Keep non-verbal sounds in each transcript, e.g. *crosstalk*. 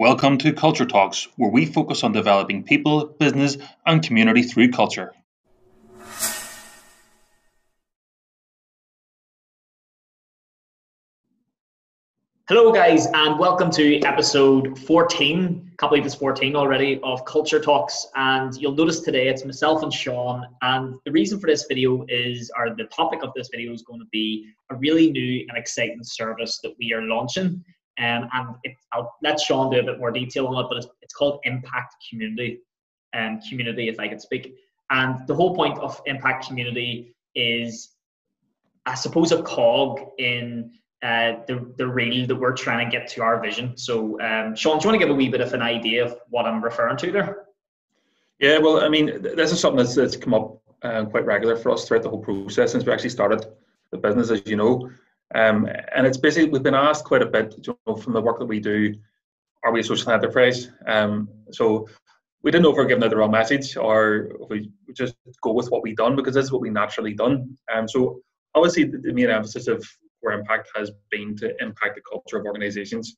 Welcome to Culture Talks, where we focus on developing people, business, and community through culture. Hello, guys, and welcome to episode 14. Can't believe it's 14 already of Culture Talks. And you'll notice today it's myself and Sean. And the reason for this video is, or the topic of this video is going to be a really new and exciting service that we are launching. Um, and it, I'll let Sean do a bit more detail on it, but it's, it's called Impact Community. Um, community, if I could speak. And the whole point of Impact Community is, I suppose, a cog in uh, the, the reel that we're trying to get to our vision. So, um, Sean, do you want to give a wee bit of an idea of what I'm referring to there? Yeah, well, I mean, this is something that's, that's come up uh, quite regular for us throughout the whole process since we actually started the business, as you know. Um, and it's basically, we've been asked quite a bit you know, from the work that we do, are we a social enterprise? Um, so we didn't know if we are giving out the wrong message or if we just go with what we've done because this is what we naturally done. Um, so obviously the, the main emphasis of where impact has been to impact the culture of organizations.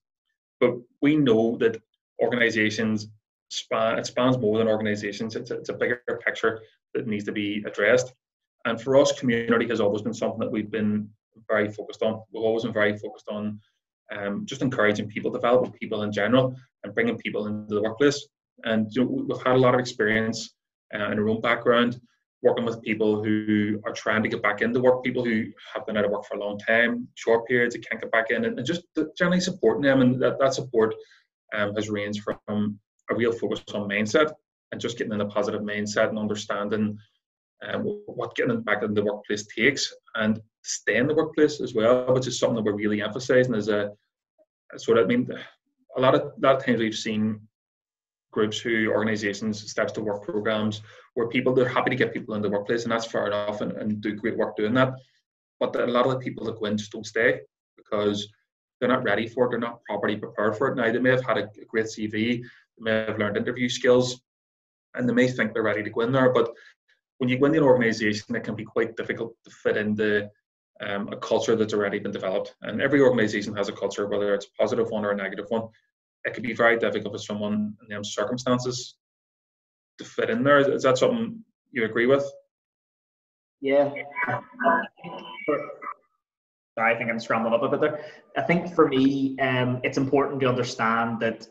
But we know that organizations span, it spans more than organizations. It's a, it's a bigger picture that needs to be addressed. And for us, community has always been something that we've been very focused on. We've always been very focused on um, just encouraging people, developing people in general, and bringing people into the workplace. And you know, we've had a lot of experience uh, in our own background working with people who are trying to get back into work, people who have been out of work for a long time, short periods, they can't get back in, and, and just generally supporting them. And that, that support um, has ranged from a real focus on mindset and just getting in a positive mindset and understanding um, what getting back into the workplace takes and stay in the workplace as well, which is something that we're really emphasizing as a sort of, I mean, a lot of, a lot of times we've seen groups who organizations steps to work programs where people they're happy to get people in the workplace and that's fair enough and, and do great work doing that but a lot of the people that go in just don't stay because they're not ready for it they're not properly prepared for it. Now they may have had a, great cv they may have learned interview skills and they may think they're ready to go in there but when you go into an organization it can be quite difficult to fit into um, a culture that's already been developed and every organization has a culture whether it's a positive one or a negative one it can be very difficult for someone in them circumstances to fit in there. Is that something you agree with? Yeah. Sorry, I think I'm scrambling up a bit there. I think for me, um, it's important to understand that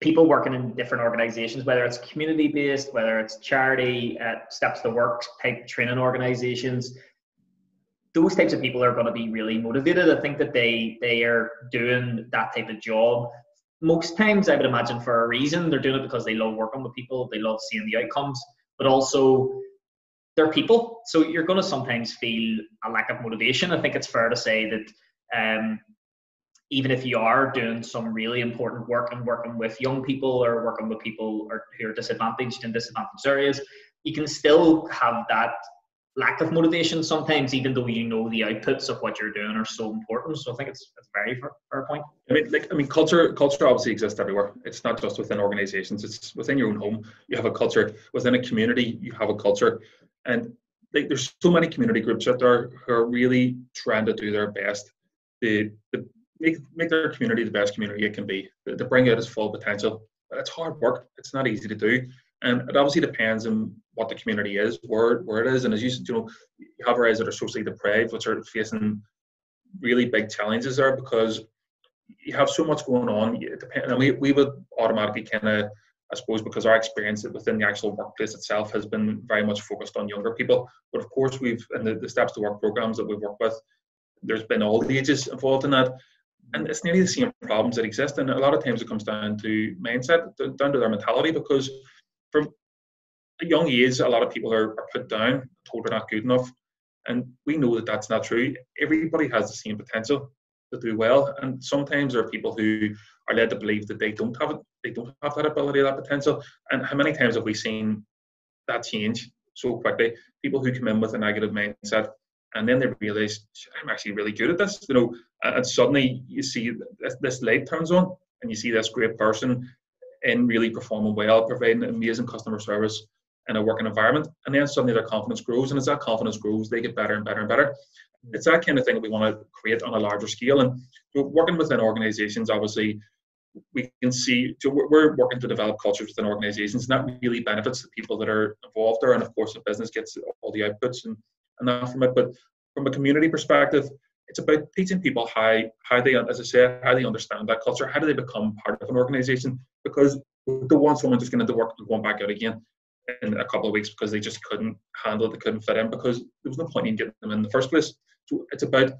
people working in different organizations, whether it's community based, whether it's charity, uh, steps to work type training organizations, those types of people are going to be really motivated. I think that they they are doing that type of job most times. I would imagine for a reason. They're doing it because they love working with people. They love seeing the outcomes, but also they're people. So you're going to sometimes feel a lack of motivation. I think it's fair to say that. Um, even if you are doing some really important work and working with young people or working with people who are disadvantaged in disadvantaged areas, you can still have that lack of motivation sometimes, even though you know the outputs of what you're doing are so important. So I think it's, it's very fair, fair point. I mean, like I mean, culture culture obviously exists everywhere. It's not just within organizations. It's within your own home. You have a culture within a community. You have a culture, and like, there's so many community groups out there who are really trying to do their best to, to make make their community the best community it can be. To bring out its full potential. But it's hard work. It's not easy to do. And it obviously depends on what the community is, where, where it is. And as you said, you know, you have areas that are socially deprived, which are facing really big challenges there because you have so much going on. It depend, and we, we would automatically kind of, I suppose, because our experience within the actual workplace itself has been very much focused on younger people. But of course, we've, in the, the Steps to Work programs that we've worked with, there's been all the ages involved in that. And it's nearly the same problems that exist. And a lot of times it comes down to mindset, down to their mentality, because young age, a lot of people are, are put down, told they're not good enough. And we know that that's not true. Everybody has the same potential to do well. And sometimes there are people who are led to believe that they don't have it, they don't have that ability, that potential. And how many times have we seen that change so quickly? People who come in with a negative mindset and then they realize I'm actually really good at this, you know, and suddenly you see this, this light turns on and you see this great person in really performing well, providing amazing customer service in a working environment. And then suddenly their confidence grows. And as that confidence grows, they get better and better and better. Mm. It's that kind of thing that we want to create on a larger scale. And working within organizations, obviously, we can see so we're working to develop cultures within organizations, and that really benefits the people that are involved there. And of course, the business gets all the outputs and, and that from it. But from a community perspective, it's about teaching people how how they, as I said, how they understand that culture. How do they become part of an organization? Because we don't want someone just going to work and going back out again in a couple of weeks because they just couldn't handle it, they couldn't fit in because there was no point in getting them in the first place. So it's about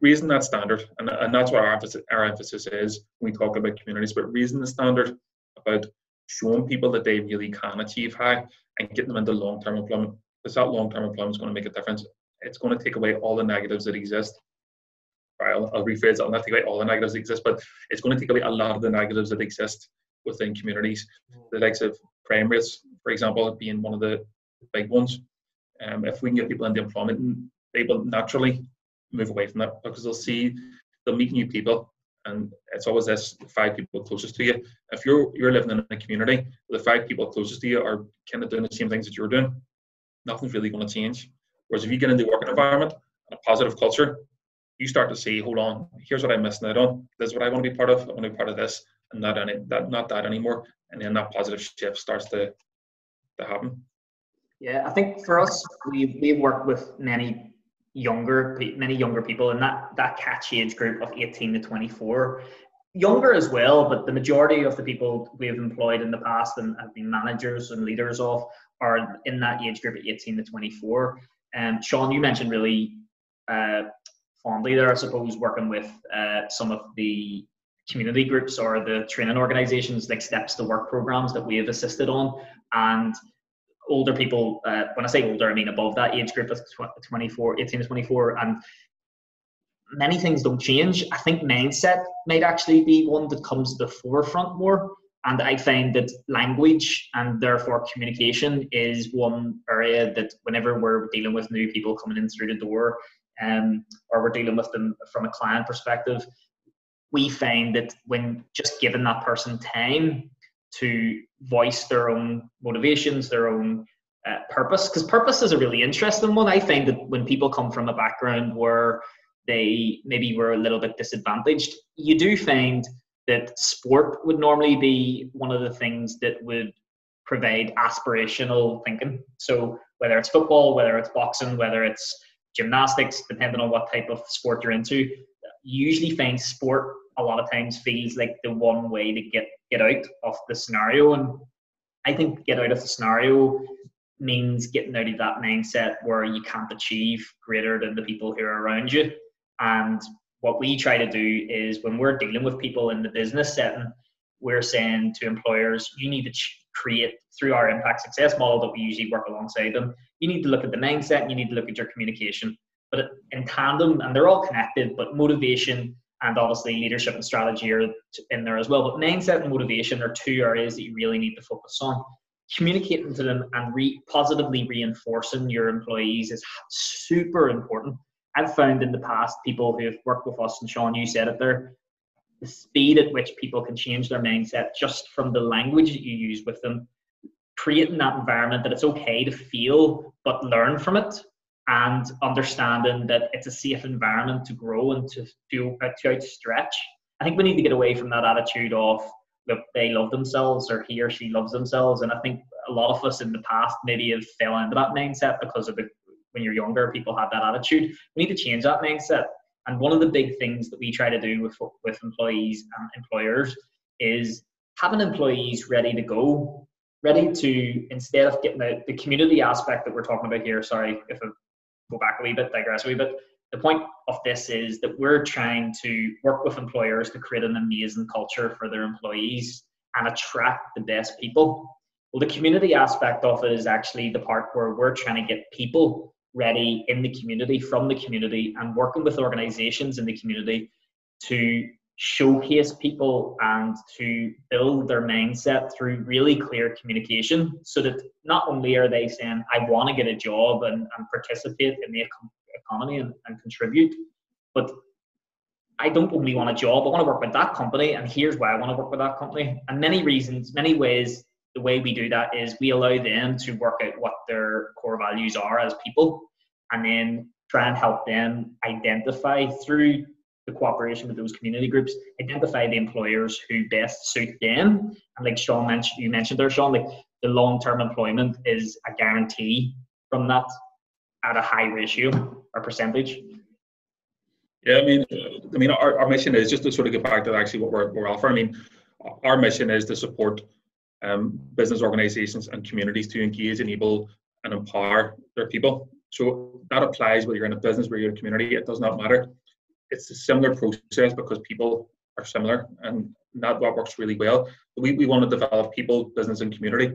raising that standard, and, and that's what our emphasis, our emphasis is when we talk about communities, but raising the standard about showing people that they really can achieve high and getting them into long-term employment. Because that long-term employment is going to make a difference. It's going to take away all the negatives that exist. I'll, I'll rephrase it. I'll not take away all the negatives that exist, but it's going to take away a lot of the negatives that exist within communities. Mm. The likes of crime rates, for example, being one of the big ones. Um, if we can get people into employment, they will naturally move away from that because they'll see, they'll meet new people, and it's always this five people closest to you. If you're you're living in a community, the five people closest to you are kind of doing the same things that you're doing, nothing's really going to change. Whereas if you get into a working environment, and a positive culture, you start to see, hold on, here's what I'm missing out on. This is what I want to be part of. I want to be part of this, and not any that not that anymore. And then that positive shift starts to to happen. Yeah, I think for us, we we've worked with many younger many younger people in that that catch age group of 18 to 24 younger as well but the majority of the people we have employed in the past and have been managers and leaders of are in that age group at 18 to 24 and um, sean you mentioned really uh, fondly there i suppose working with uh, some of the community groups or the training organizations like steps to work programs that we have assisted on and older people, uh, when I say older, I mean above that age group of 24, 18 to 24, and many things don't change. I think mindset might actually be one that comes to the forefront more. And I find that language and therefore communication is one area that whenever we're dealing with new people coming in through the door, um, or we're dealing with them from a client perspective, we find that when just giving that person time to voice their own motivations, their own uh, purpose. Because purpose is a really interesting one. I find that when people come from a background where they maybe were a little bit disadvantaged, you do find that sport would normally be one of the things that would provide aspirational thinking. So whether it's football, whether it's boxing, whether it's gymnastics, depending on what type of sport you're into, you usually find sport a lot of times feels like the one way to get get out of the scenario. And I think get out of the scenario means getting out of that mindset where you can't achieve greater than the people who are around you. And what we try to do is when we're dealing with people in the business setting, we're saying to employers, you need to create through our impact success model that we usually work alongside them. You need to look at the mindset, you need to look at your communication, but in tandem, and they're all connected, but motivation and obviously leadership and strategy are in there as well. But mindset and motivation are two areas that you really need to focus on. Communicating to them and re- positively reinforcing your employees is super important. I've found in the past people who have worked with us, and Sean, you said it there, the speed at which people can change their mindset just from the language that you use with them, creating that environment that it's okay to feel but learn from it and understanding that it's a safe environment to grow and to do uh, to outstretch. I think we need to get away from that attitude of look they love themselves or he or she loves themselves, and I think a lot of us in the past maybe have fell into that mindset because of the when you're younger people have that attitude. We need to change that mindset. And one of the big things that we try to do with with employees and employers is having employees ready to go ready to instead of getting the, the community aspect that we're talking about here sorry if i go back a wee bit, digress a wee bit. The point of this is that we're trying to work with employers to create an amazing culture for their employees and attract the best people. Well, the community aspect of it is actually the part where we're trying to get people ready in the community, from the community, and working with organizations in the community to showcase people and to build their mindset through really clear communication so that not only are they saying i want to get a job and, and participate in the economy and, and contribute but i don't only want a job i want to work with that company and here's why i want to work with that company. And many reasons many ways the way we do that is we allow them to work out what their core values are as people and then try and help them identify through the cooperation with those community groups, identify the employers who best suit them. And like Sean mentioned, you mentioned there, Sean, like the long-term employment is a guarantee from that at a high ratio or percentage. Yeah, I mean, I mean, our, our mission is just to sort of get back to actually what we're, we're offering. I mean, our mission is to support um, business organizations and communities to engage, enable, and empower their people. So that applies whether you're in a business, whether you're in a community, it does not matter. It's a similar process because people are similar and that what works really well. We, we want to develop people, business, and community.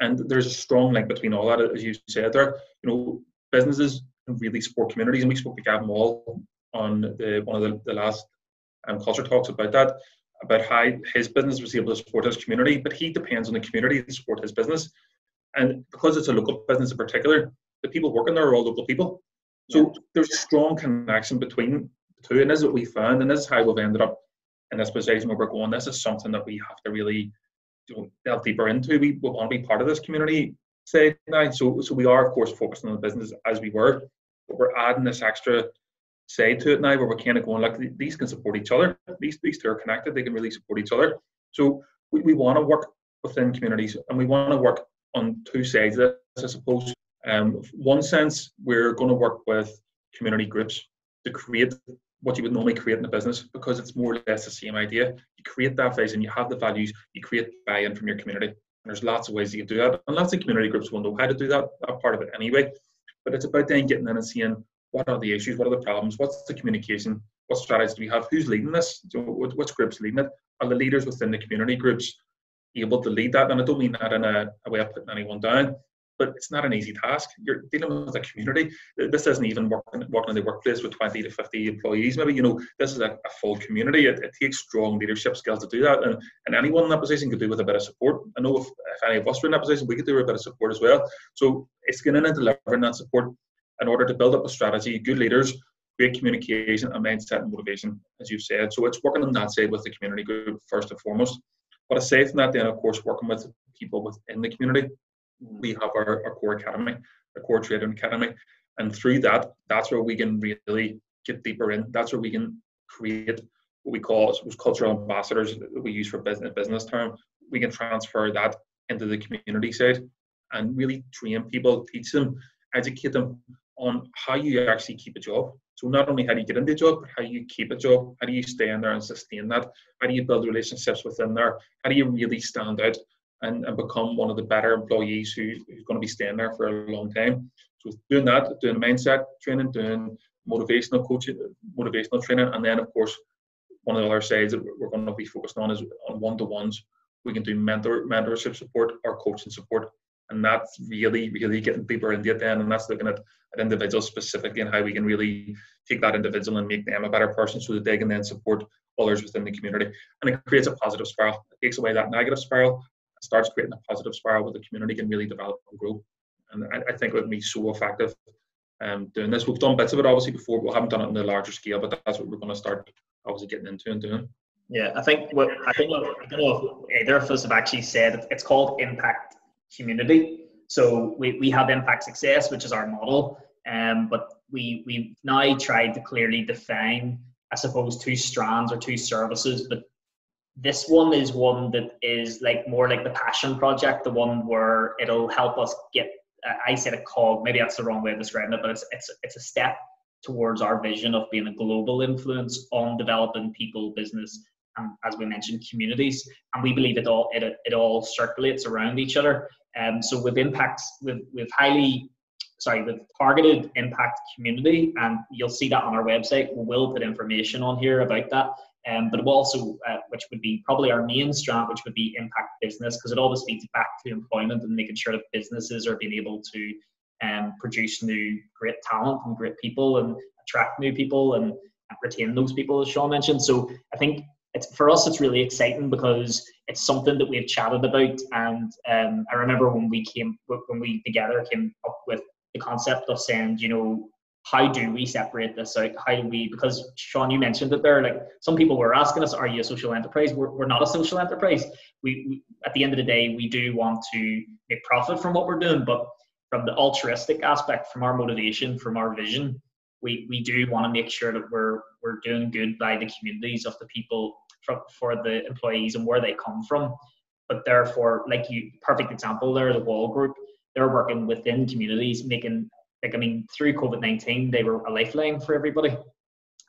And there's a strong link between all that, as you said there. You know, businesses really support communities, and we spoke to Gavin Wall on the one of the, the last um, culture talks about that, about how his business was able to support his community, but he depends on the community to support his business. And because it's a local business in particular, the people working there are all local people. So there's a strong connection between and this is what we found, and this is how we've ended up in this position where we're going. This is something that we have to really you know, delve deeper into. We, we want to be part of this community say now. So so we are of course focused on the business as we were, but we're adding this extra side to it now where we're kind of going like these can support each other. These these two are connected. They can really support each other. So we, we want to work within communities and we want to work on two sides of this, I suppose. Um, one sense, we're going to work with community groups to create what you would normally create in a business because it's more or less the same idea. You create that vision, you have the values, you create buy-in from your community. And there's lots of ways you can do that, and lots of community groups will know how to do that, that part of it anyway. But it's about then getting in and seeing what are the issues, what are the problems, what's the communication, what strategies do we have, who's leading this, what, groups leading it, are the leaders within the community groups able to lead that? And I don't mean that in a, a way of putting anyone down, but it's not an easy task. You're dealing with a community. This isn't even working, working in the workplace with 20 to 50 employees. Maybe, you know, this is a, a full community. It, it, takes strong leadership skills to do that. And, and anyone in that position could do with a bit of support. I know if, if any of us were in that position, we could do a bit of support as well. So it's getting in and delivering that support in order to build up a strategy, good leaders, great communication and mindset and motivation, as you've said. So it's working on that side with the community group first and foremost. But aside from that, then of course working with people within the community Mm. we have our, our core academy, our core trading academy. And through that, that's where we can really get deeper in. That's where we can create what we call cultural ambassadors that we use for business business term. We can transfer that into the community side and really train people, teach them, educate them on how you actually keep a job. So not only how do you get into a job, but how you keep a job, how do you stay in there and sustain that? How do you build relationships within there? How do you really stand out and, and become one of the better employees who, who's going to be staying there for a long time. So doing that, doing mindset training, doing motivational coaching, motivational training, and then of course one of the other sides that we're going to be focused on is on one-to-ones. We can do mentor mentorship support or coaching support, and that's really really getting deeper into it then, and that's looking at, at individuals specifically and how we can really take that individual and make them a better person so that they can then support others within the community, and it creates a positive spiral. It takes away that negative spiral starts creating a positive spiral where the community can really develop and grow. And I, I think it would be so effective um, doing this. We've done bits of it obviously before, we haven't done it on the larger scale, but that's what we're going to start obviously getting into and doing. Yeah, I think what I think what, I don't know if either of us have actually said it's called impact community. So we, we have impact success, which is our model, um, but we we've now tried to clearly define, I suppose, two strands or two services, but this one is one that is like more like the passion project, the one where it'll help us get. I said a cog, maybe that's the wrong way of describing it, but it's it's it's a step towards our vision of being a global influence on developing people, business, and as we mentioned, communities. And we believe it all it, it all circulates around each other. Um, so with impacts, with with highly sorry, with targeted impact community, and you'll see that on our website. We will put information on here about that. Um, but also, uh, which would be probably our main strand, which would be impact business, because it always feeds back to employment and making sure that businesses are being able to um, produce new great talent and great people and attract new people and retain those people, as Sean mentioned. So I think it's for us, it's really exciting because it's something that we've chatted about. And um, I remember when we came, when we together came up with the concept of saying, you know, how do we separate this out? How do we, because Sean, you mentioned that there, are like some people were asking us, are you a social enterprise? We're, we're not a social enterprise. We, we, at the end of the day, we do want to make profit from what we're doing, but from the altruistic aspect, from our motivation, from our vision, we, we do want to make sure that we're we're doing good by the communities of the people for, for the employees and where they come from. But therefore, like you, perfect example there, the Wall Group, they're working within communities, making like I mean, through COVID nineteen, they were a lifeline for everybody.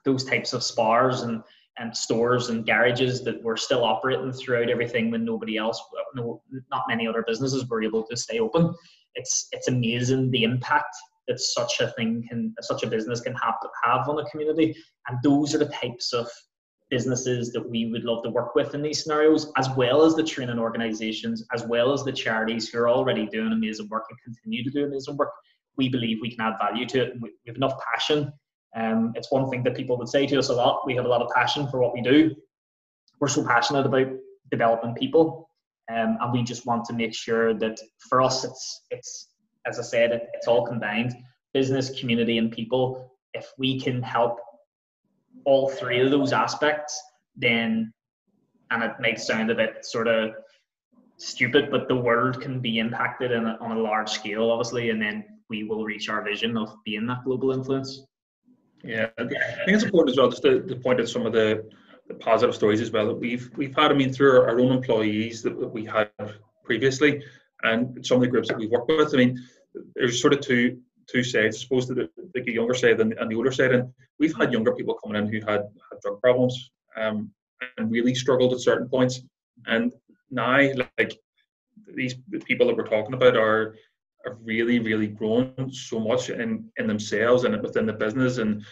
Those types of spars and and stores and garages that were still operating throughout everything when nobody else, no, not many other businesses were able to stay open. It's it's amazing the impact that such a thing can, such a business can have have on a community, and those are the types of businesses that we would love to work with in these scenarios, as well as the training organizations, as well as the charities who are already doing amazing work and continue to do amazing work. We believe we can add value to it. We have enough passion um, it's one thing that people would say to us a lot. We have a lot of passion for what we do. We're so passionate about developing people, um, and we just want to make sure that for us, it's it's as I said, it, it's all combined: business, community, and people. If we can help all three of those aspects, then and it might sound a bit sort of stupid, but the world can be impacted a, on a large scale, obviously, and then we will reach our vision of being that global influence. Yeah, I think it's important as well just to, to point out some of the, the positive stories as well that we've we've had. I mean, through our, our own employees that we had previously, and some of the groups that we've worked with. I mean, there's sort of two two sides, I suppose, to the, the younger side and, and the older side. And we've had younger people coming in who had, had drug problems um, and really struggled at certain points. And now, like these people that we're talking about are have really, really grown so much in, in themselves and within the business. And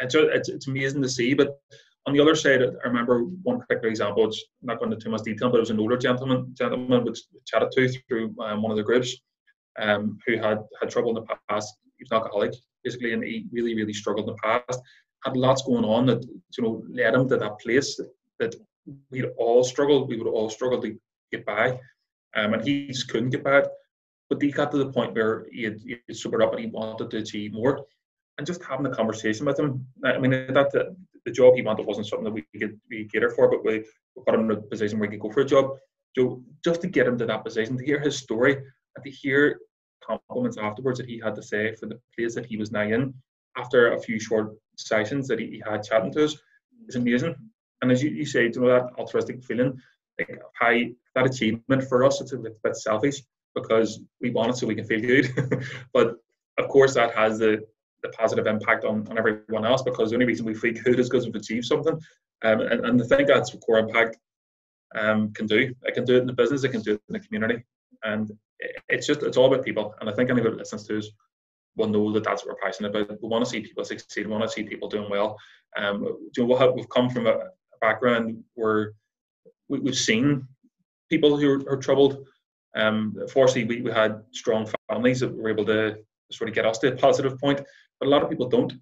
it's, it's, it's amazing to see. But on the other side, I remember one particular example, it's not going into too much detail, but it was an older gentleman, gentleman which chatted to through um, one of the groups um, who had had trouble in the past. He was an alcoholic, basically, and he really, really struggled in the past. Had lots going on that, you know, led him to that place that we'd all struggled, we would all struggle to get by. Um, and he just couldn't get by but he got to the point where he had, he had sobered up and he wanted to achieve more. And just having a conversation with him, I mean, that the, the job he wanted wasn't something that we could we cater for, but we, we got him in a position where he could go for a job. So just to get him to that position, to hear his story, and to hear compliments afterwards that he had to say for the place that he was now in after a few short sessions that he, he had chatting to us is amazing. And as you, you say, you know, that altruistic feeling, like how that achievement for us, it's a bit selfish, because we want it so we can feel good. *laughs* but of course, that has the, the positive impact on, on everyone else because the only reason we feel good is because we've achieved something. Um, and, and I think that's what core impact um, can do. It can do it in the business, it can do it in the community. And it's just, it's all about people. And I think anybody that listens to us will know that that's what we're passionate about. We want to see people succeed, we want to see people doing well. Um, you know, we've come from a background where we, have seen people who are, are troubled um, fortunately, we, we had strong families that were able to sort of get us to a positive point, but a lot of people don't.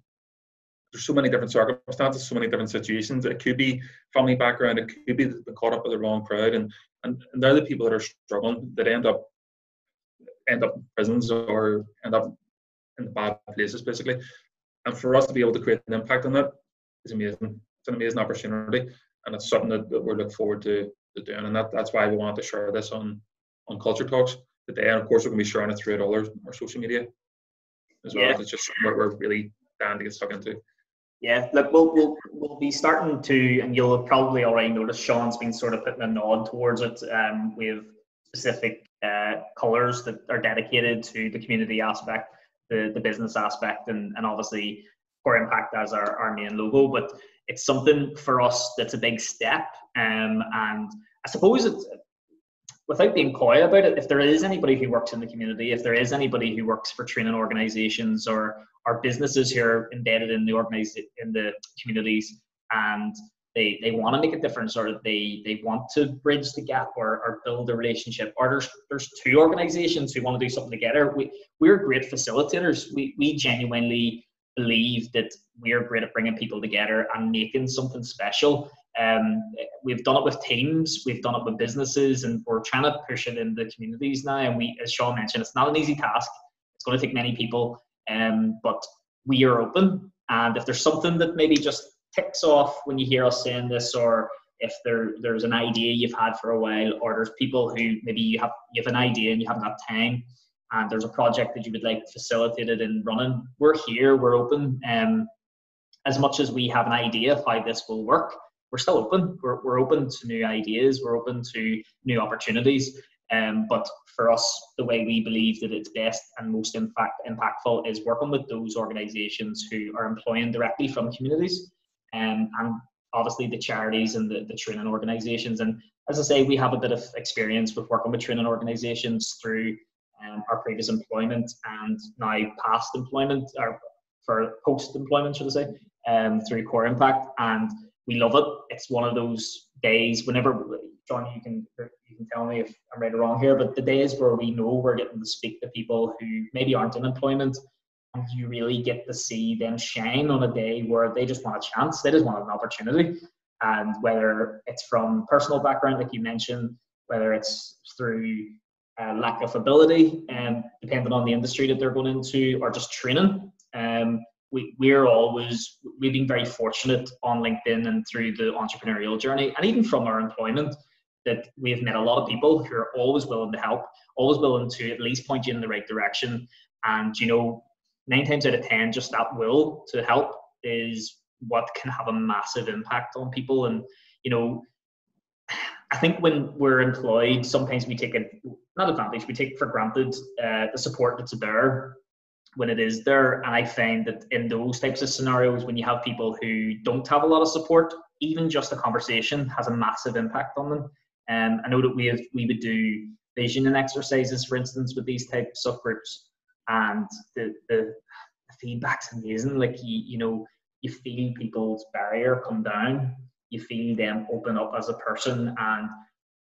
There's so many different circumstances, so many different situations. It could be family background, it could be they've been caught up with the wrong crowd, and, and, and they're the people that are struggling that end up end up in prisons or end up in bad places, basically. And for us to be able to create an impact on that is amazing. It's an amazing opportunity, and it's something that, that we're looking forward to, to doing. And that, that's why we want to share this on on Culture Talks today. And of course, we're going to be sharing it throughout all our, our social media as well. Yeah. It's just something we're really down to get stuck into. Yeah, look, we'll, we'll, we'll be starting to, and you'll have probably already noticed Sean's been sort of putting a nod towards it um, with specific uh, colours that are dedicated to the community aspect, the, the business aspect, and, and obviously Core Impact as our, our main logo. But it's something for us that's a big step. Um, and I suppose it's without being coy about it, if there is anybody who works in the community, if there is anybody who works for training organizations or or businesses who are embedded in the organize in the communities and they, they want to make a difference or they, they want to bridge the gap or, or build a relationship or there's, there's two organizations who want to do something together we, we're great facilitators we, we genuinely believe that we're great at bringing people together and making something special um, we've done it with teams, we've done it with businesses, and we're trying to push it in the communities now. And we, as Sean mentioned, it's not an easy task. It's going to take many people, um, but we are open. And if there's something that maybe just ticks off when you hear us saying this, or if there there's an idea you've had for a while, or there's people who maybe you have you have an idea and you haven't got time, and there's a project that you would like facilitated and running, we're here, we're open. Um, as much as we have an idea of how this will work, we're still open. We're, we're open to new ideas, we're open to new opportunities. Um, but for us, the way we believe that it's best and most impact, impactful is working with those organisations who are employing directly from communities um, and obviously the charities and the, the training organisations. And as I say, we have a bit of experience with working with training organisations through um, our previous employment and now past employment or for post employment, should I say, um, through Core Impact. And we love it. It's one of those days whenever John, you can you can tell me if I'm right or wrong here, but the days where we know we're getting to speak to people who maybe aren't in employment, and you really get to see them shine on a day where they just want a chance, they just want an opportunity, and whether it's from personal background, like you mentioned, whether it's through uh, lack of ability, and um, depending on the industry that they're going into, or just training. Um, we, we're always we've been very fortunate on linkedin and through the entrepreneurial journey and even from our employment that we have met a lot of people who are always willing to help always willing to at least point you in the right direction and you know nine times out of ten just that will to help is what can have a massive impact on people and you know i think when we're employed sometimes we take it not advantage we take for granted uh, the support that's there when it is there. And I find that in those types of scenarios, when you have people who don't have a lot of support, even just a conversation has a massive impact on them. And um, I know that we have we would do visioning exercises, for instance, with these type of subgroups, and the, the feedback's amazing. Like you you know you feel people's barrier come down, you feel them open up as a person, and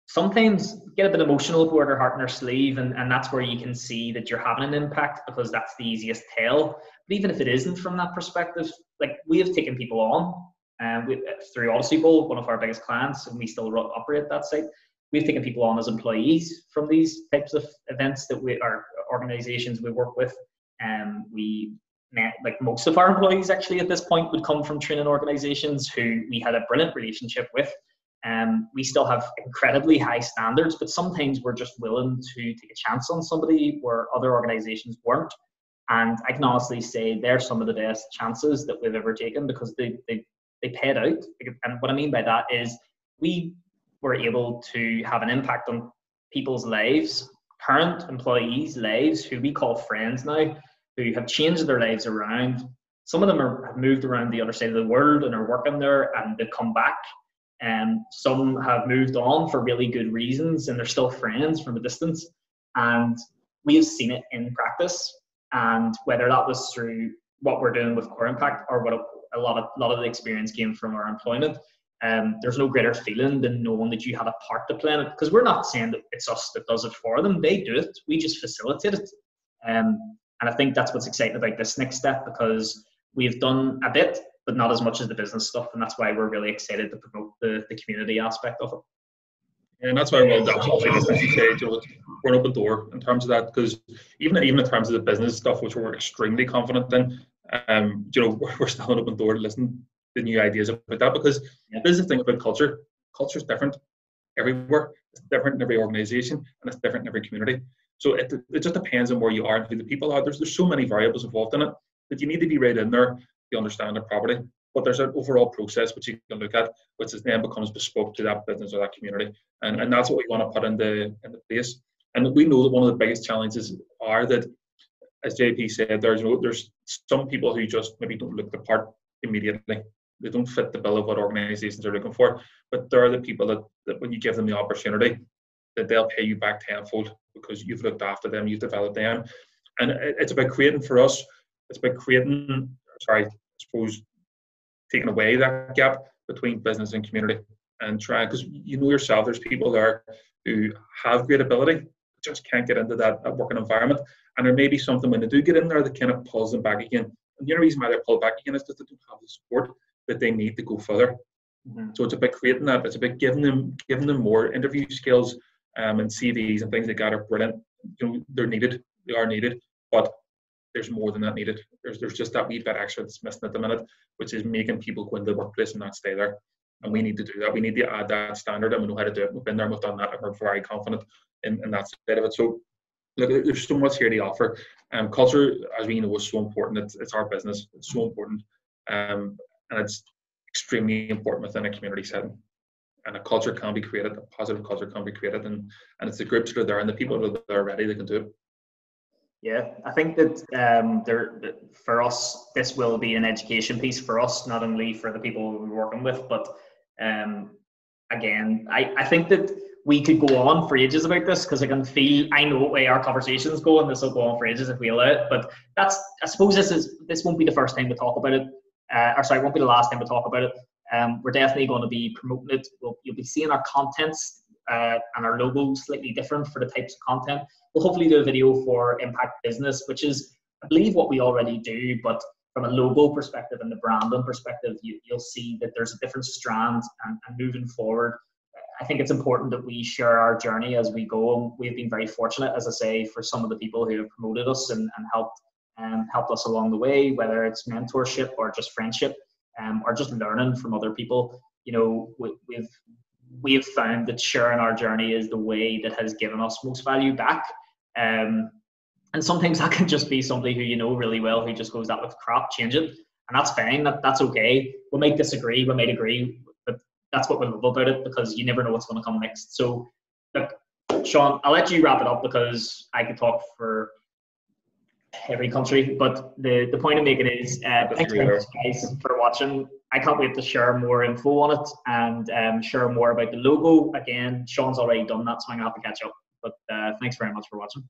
sometimes get a bit emotional, wear their heart in their sleeve, and, and that's where you can see that you're having an impact because that's the easiest tell. But even if it isn't from that perspective, like we have taken people on and um, through Odyssey Bowl, one of our biggest clients, and we still operate that site. We've taken people on as employees from these types of events that we are organizations we work with. And um, we like most of our employees actually at this point would come from training organizations who we had a brilliant relationship with um, we still have incredibly high standards, but sometimes we're just willing to take a chance on somebody where other organizations weren't. And I can honestly say they're some of the best chances that we've ever taken because they, they, they paid out. And what I mean by that is we were able to have an impact on people's lives, current employees' lives, who we call friends now, who have changed their lives around. Some of them are, have moved around the other side of the world and are working there and they've come back um, some have moved on for really good reasons and they're still friends from a distance. And we have seen it in practice. And whether that was through what we're doing with Core Impact or what a lot of, a lot of the experience came from our employment, um, there's no greater feeling than knowing that you had a part to play in it. Because we're not saying that it's us that does it for them, they do it, we just facilitate it. Um, and I think that's what's exciting about this next step because we've done a bit but not as much as the business stuff. And that's why we're really excited to promote the, the community aspect of it. And that's why we're absolutely, as you say, Joe, we're an open door in terms of that because even even in terms of the business stuff, which we're extremely confident in, um, you know, *laughs* we're, we're still an open door to listen to new ideas about that because yeah. this is the thing about culture. Culture is different everywhere. It's different in every organization and it's different in every community. So it, it just depends on where you are and who the people are. There's there's so many variables involved in it that you need to be right in there to understand the property. But there's an overall process which you can look at, which is then becomes bespoke to that business or that community. And, and that's what we want to put in the, in the place. And we know that one of the biggest challenges are that, as JP said, there's you know, there's some people who just maybe don't look the part immediately. They don't fit the bill of what organizations are looking for. But there are the people that, that when you give them the opportunity, that they'll pay you back tenfold because you've looked after them, you've developed them. And it's about creating for us, it's about creating, sorry, I suppose, taking away that gap between business and community and try because you know yourself there's people there who have great ability just can't get into that, that working environment and there may be something when they do get in there that kind of pulls them back again and the only reason why they're pulled back again is because they don't have the support that they need to go further mm-hmm. so it's about creating that it's about giving them giving them more interview skills um, and CVs and things like that are brilliant you know they're needed they are needed but there's more than that needed. There's there's just that wee bit extra that's missing at the minute, which is making people go into the workplace and not stay there. And we need to do that. We need to add that standard, and we know how to do it. We've been there, we've done that, and we're very confident in, in that side of it. So look, there's so much here to offer. Um, culture, as we know, is so important. It's, it's our business. It's so important, um, and it's extremely important within a community setting. And a culture can be created. A positive culture can be created, and and it's the groups that are there and the people that are ready that can do it. Yeah, I think that um, there for us, this will be an education piece for us, not only for the people we're working with, but um, again, I, I think that we could go on for ages about this because I can feel I know way our conversations go, and this will go on for ages if we allow it. But that's I suppose this is this won't be the first time to talk about it, uh, or sorry, won't be the last time to talk about it. Um, we're definitely going to be promoting it. We'll, you'll be seeing our contents uh, and our logo slightly different for the types of content. We'll hopefully do a video for Impact Business, which is I believe what we already do, but from a logo perspective and the branding perspective, you, will see that there's a different strand and, and moving forward I think it's important that we share our journey as we go. We've been very fortunate, as I say, for some of the people who have promoted us and, and helped um, helped us along the way, whether it's mentorship or just friendship, um, or just learning from other people. You know, we, we've we've found that sharing our journey is the way that has given us most value back. Um, and sometimes *laughs* that can just be somebody who you know really well who just goes, "That with crap, change it," and that's fine. That, that's okay. We might disagree. We might agree but that's what we love about it because you never know what's going to come next. So, look, Sean, I'll let you wrap it up because I could talk for every country. But the, the point I'm making is, uh, thanks very much, guys, for watching. I can't wait to share more info on it and um, share more about the logo. Again, Sean's already done that, so I'm going to have to catch up. But uh, thanks very much for watching.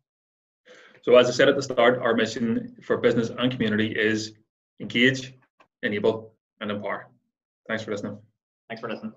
So, as I said at the start, our mission for business and community is engage, enable, and empower. Thanks for listening. Thanks for listening.